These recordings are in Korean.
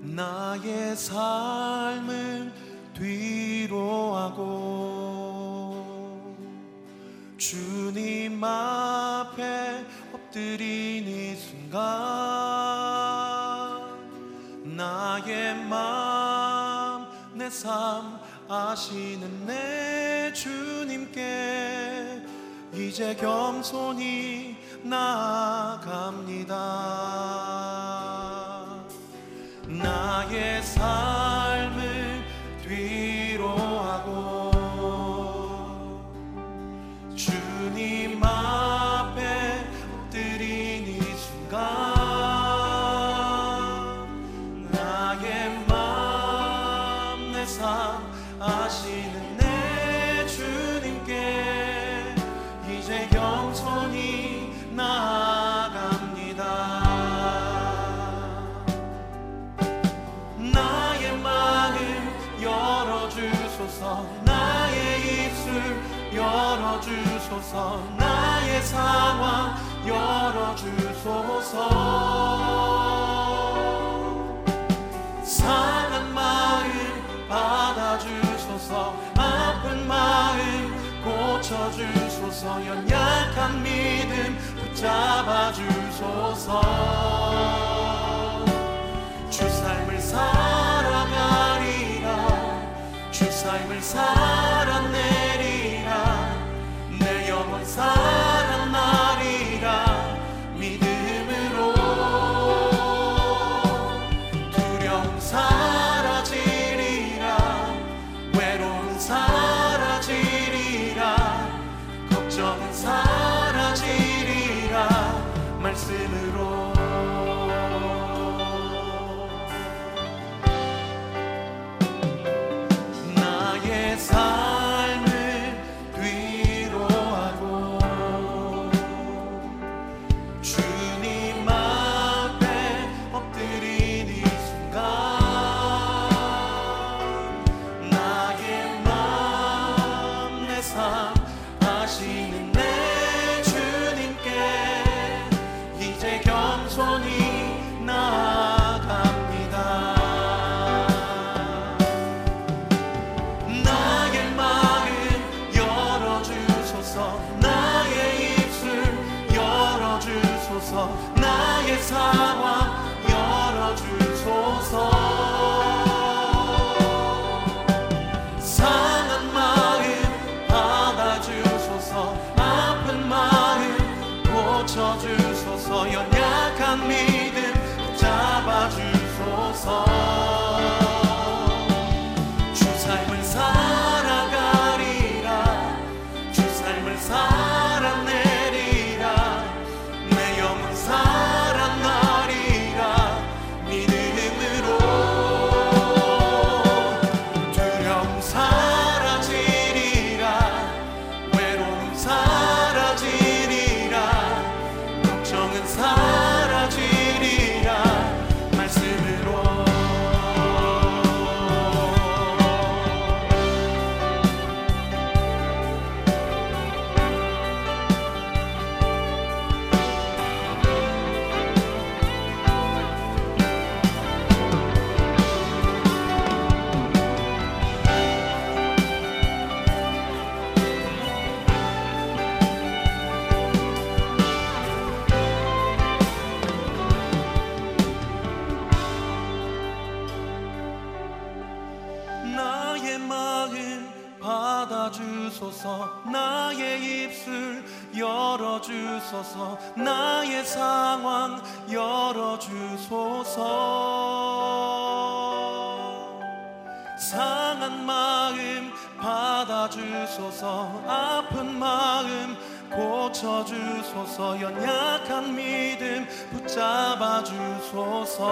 나의 삶을 뒤로하고 주님 앞에 엎드린 이 순간 나의 마음 내 삶 아시는 내 주님께 이제 겸손히 나아갑니다. 나의 삶. 주소서 나의 상황 열어주소서. 상한 마음 받아주소서 아픈 마음 고쳐주소서 연약한 믿음 붙잡아주소서. 주 삶을 살아가리라 주 삶을 살아가리라 주소서 나의 입술 열어 주소서. 나의 상황 열어 주소서. 상한 마음 받아 주소서. 아픈 마음 고쳐 주소서. 연약한 믿음 붙잡아 주소서.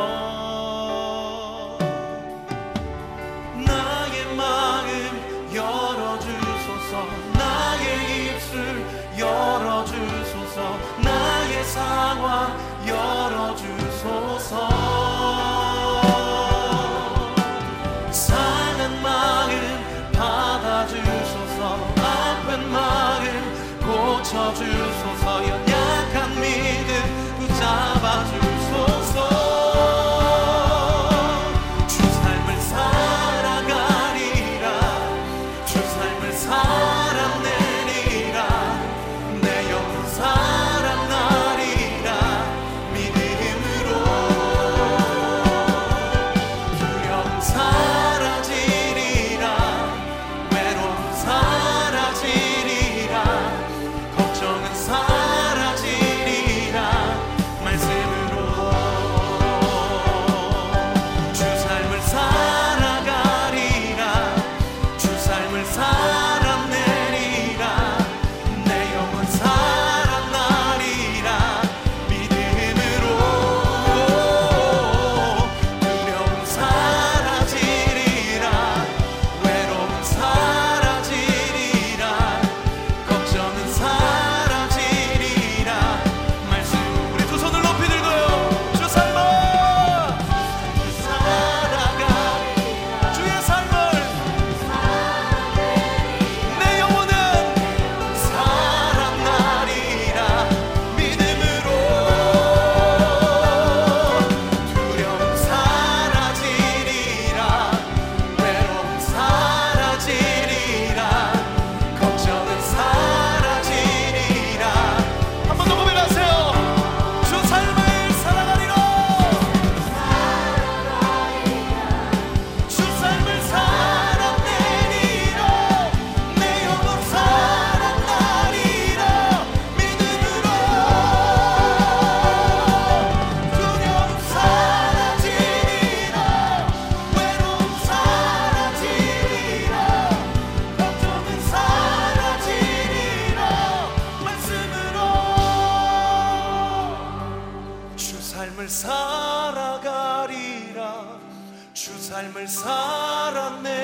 삶을 살아내리라.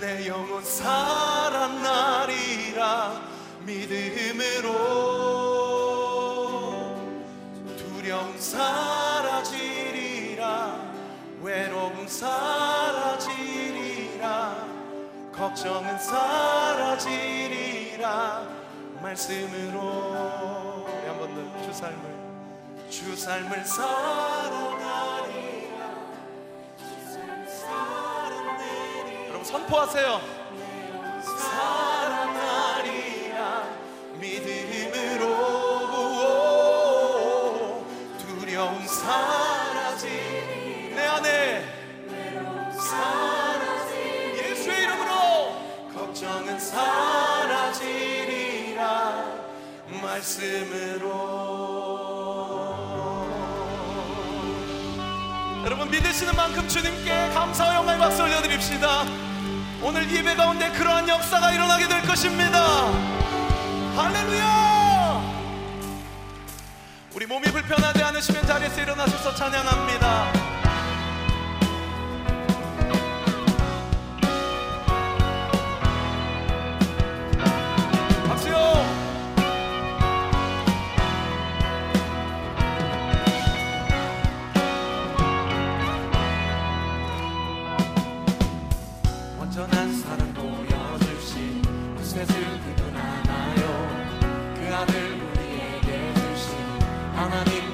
내 영혼 살아나리라. 믿음으로 두려움 사라지리라. 외로움 사라지리라. 걱정은 사라지리라. 말씀으로 한번 더 주 삶을 주 삶을 살아 선포하세요. 살아나리라. 믿음으로 두려움 사라지. 내 안에 사라지 예수의 이름으로 걱정은 사라지리라. 말씀으로. 여러분 믿으시는 만큼 주님께 감사와 영광의 박수 올려드립시다 오늘 예배 가운데 그러한 역사가 일어나게 될 것입니다. 할렐루야! 우리 몸이 불편하지 않으시면 자리에서 일어나셔서 찬양합니다 완전한 사랑 보여주신 그 셋을 그분 하나요. 그 아들 우리에게 주신 하나님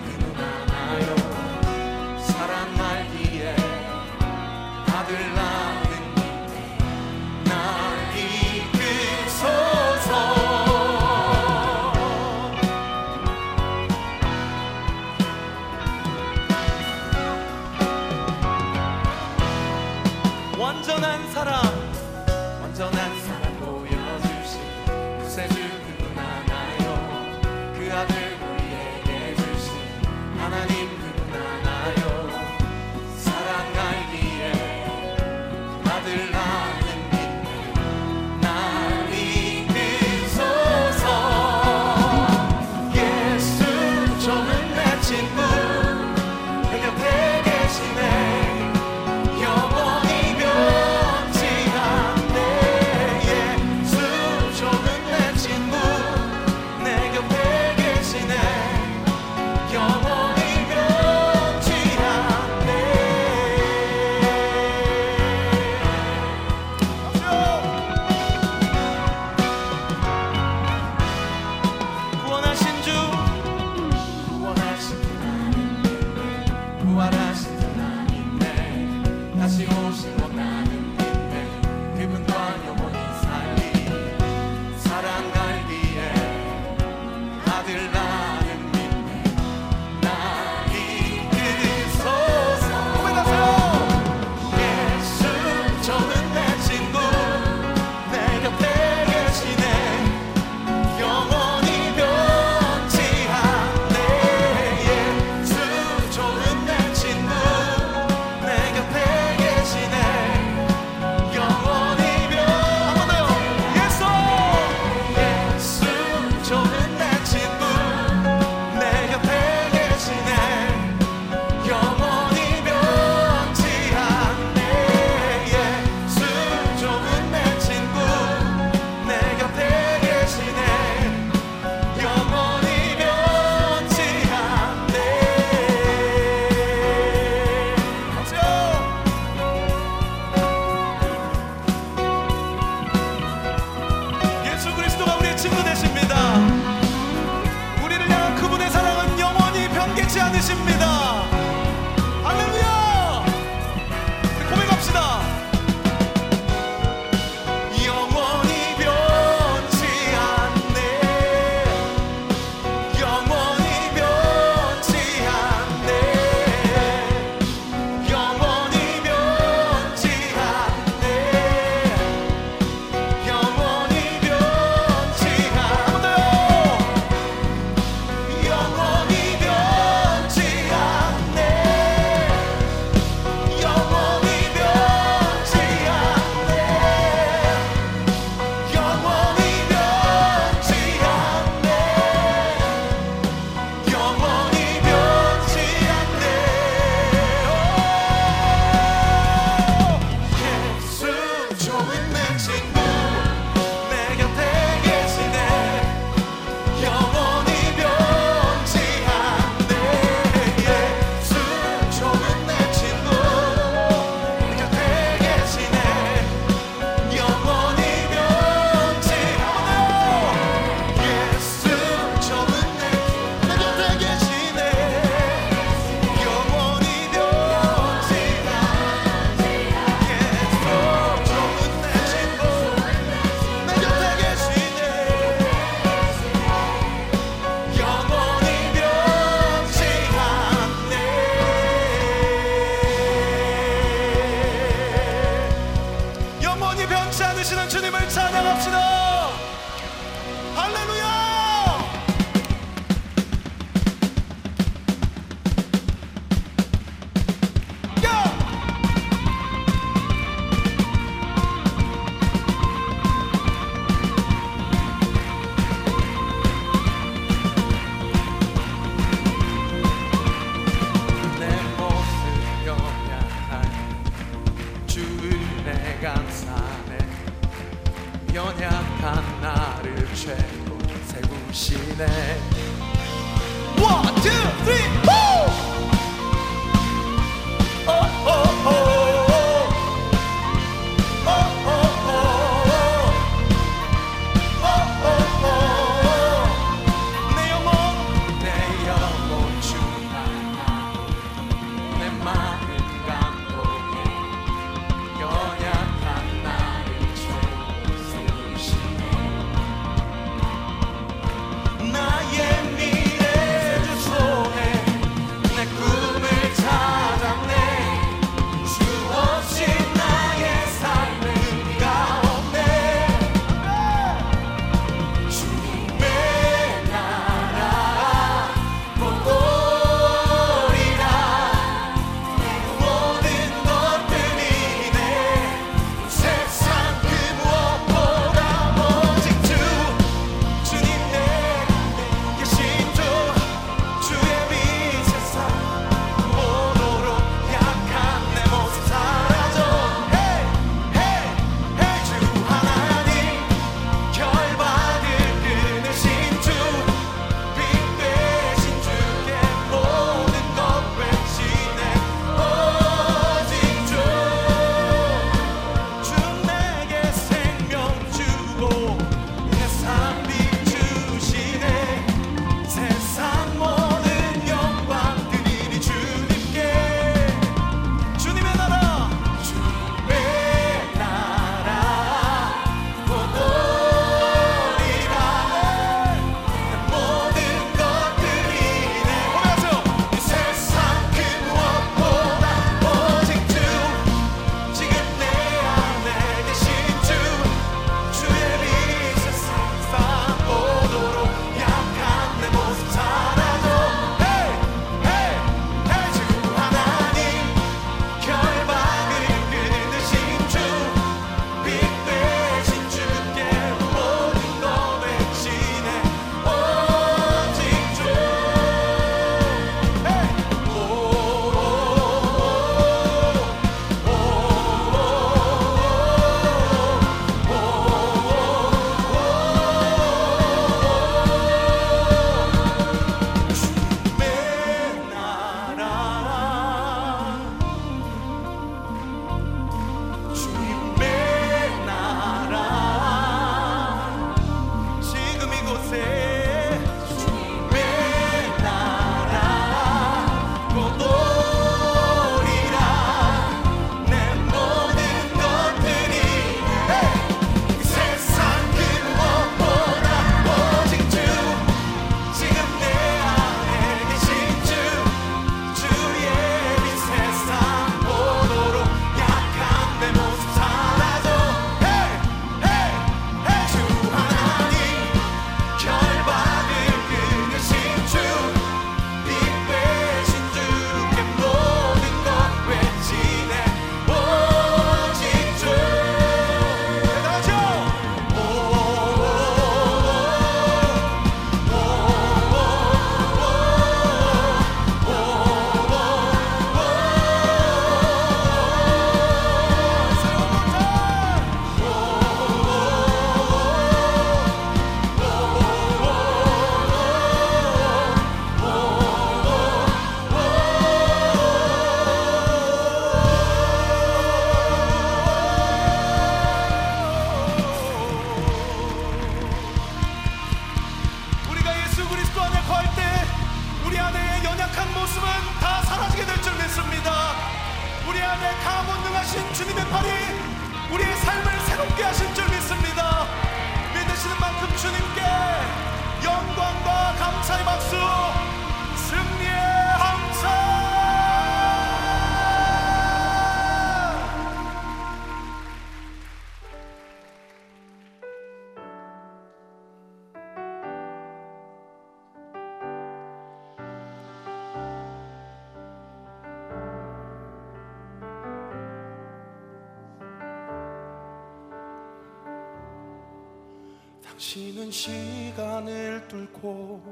당신은 시간을 뚫고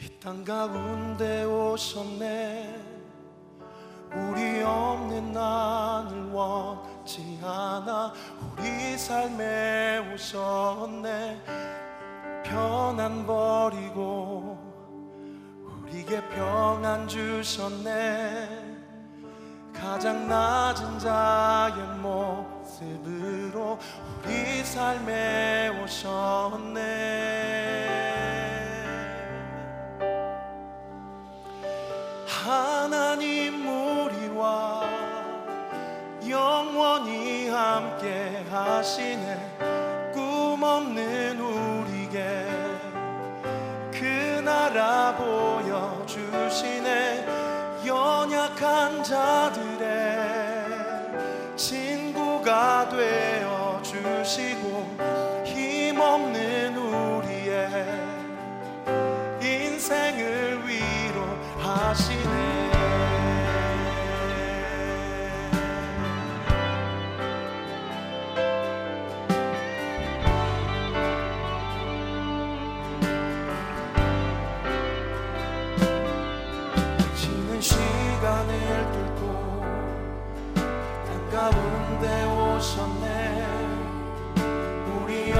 이 땅 가운데 오셨네. 우리 없는 나를 원치 않아 우리 삶에 오셨네. 편안 버리고 우리에게 평안 주셨네. 가장 낮은 자의 모습으로 우리 삶에 오셨네. 하나님 우리와 영원히 함께 하시네. 꿈 없는 우리에게 그 나라 보여주시네. 연약한 자들 되어 주시고 힘없는 우리의 인생을 위로하시네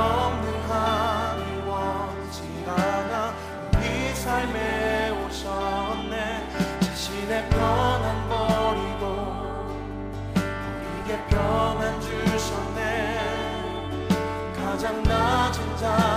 하늘 원치 않아 우리 삶에 오셨네. 자신의 편안 버리고 우리에게 평안 주셨네. 가장 낮은 자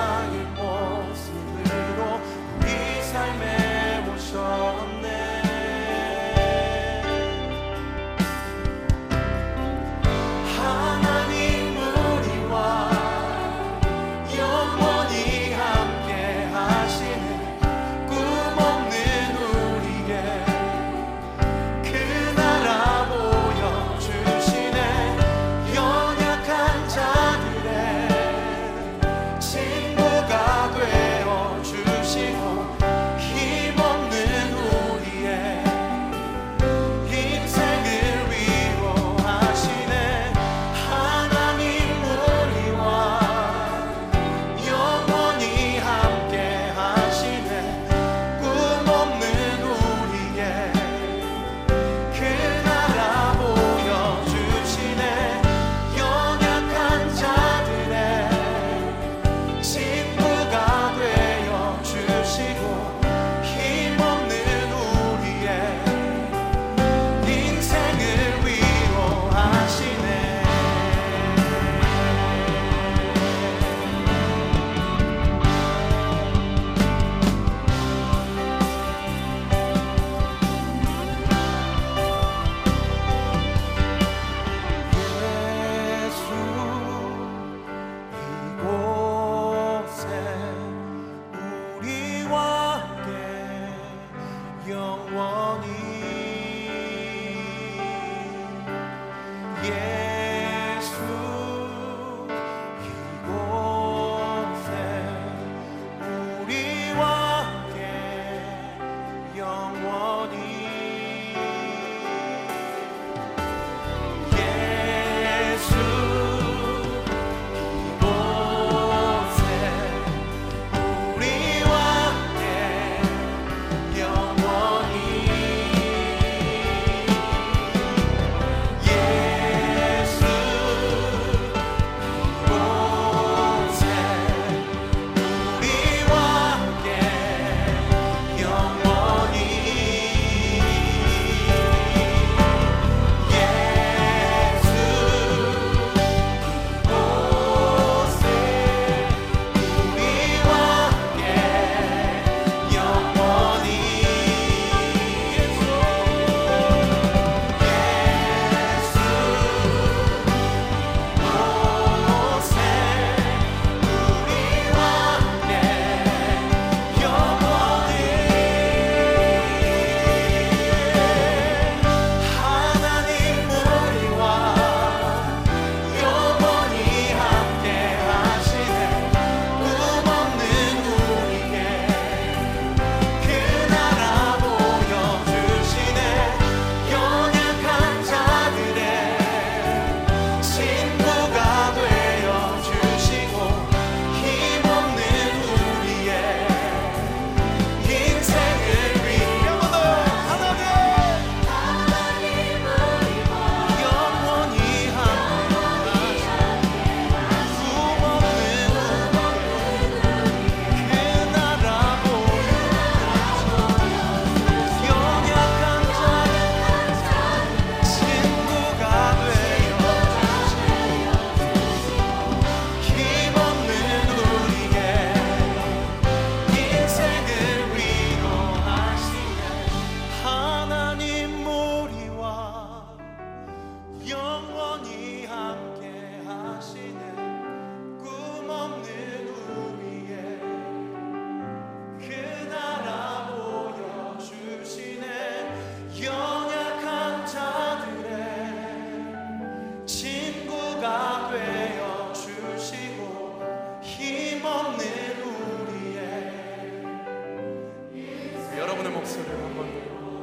목소리를 한번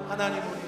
하나님 우리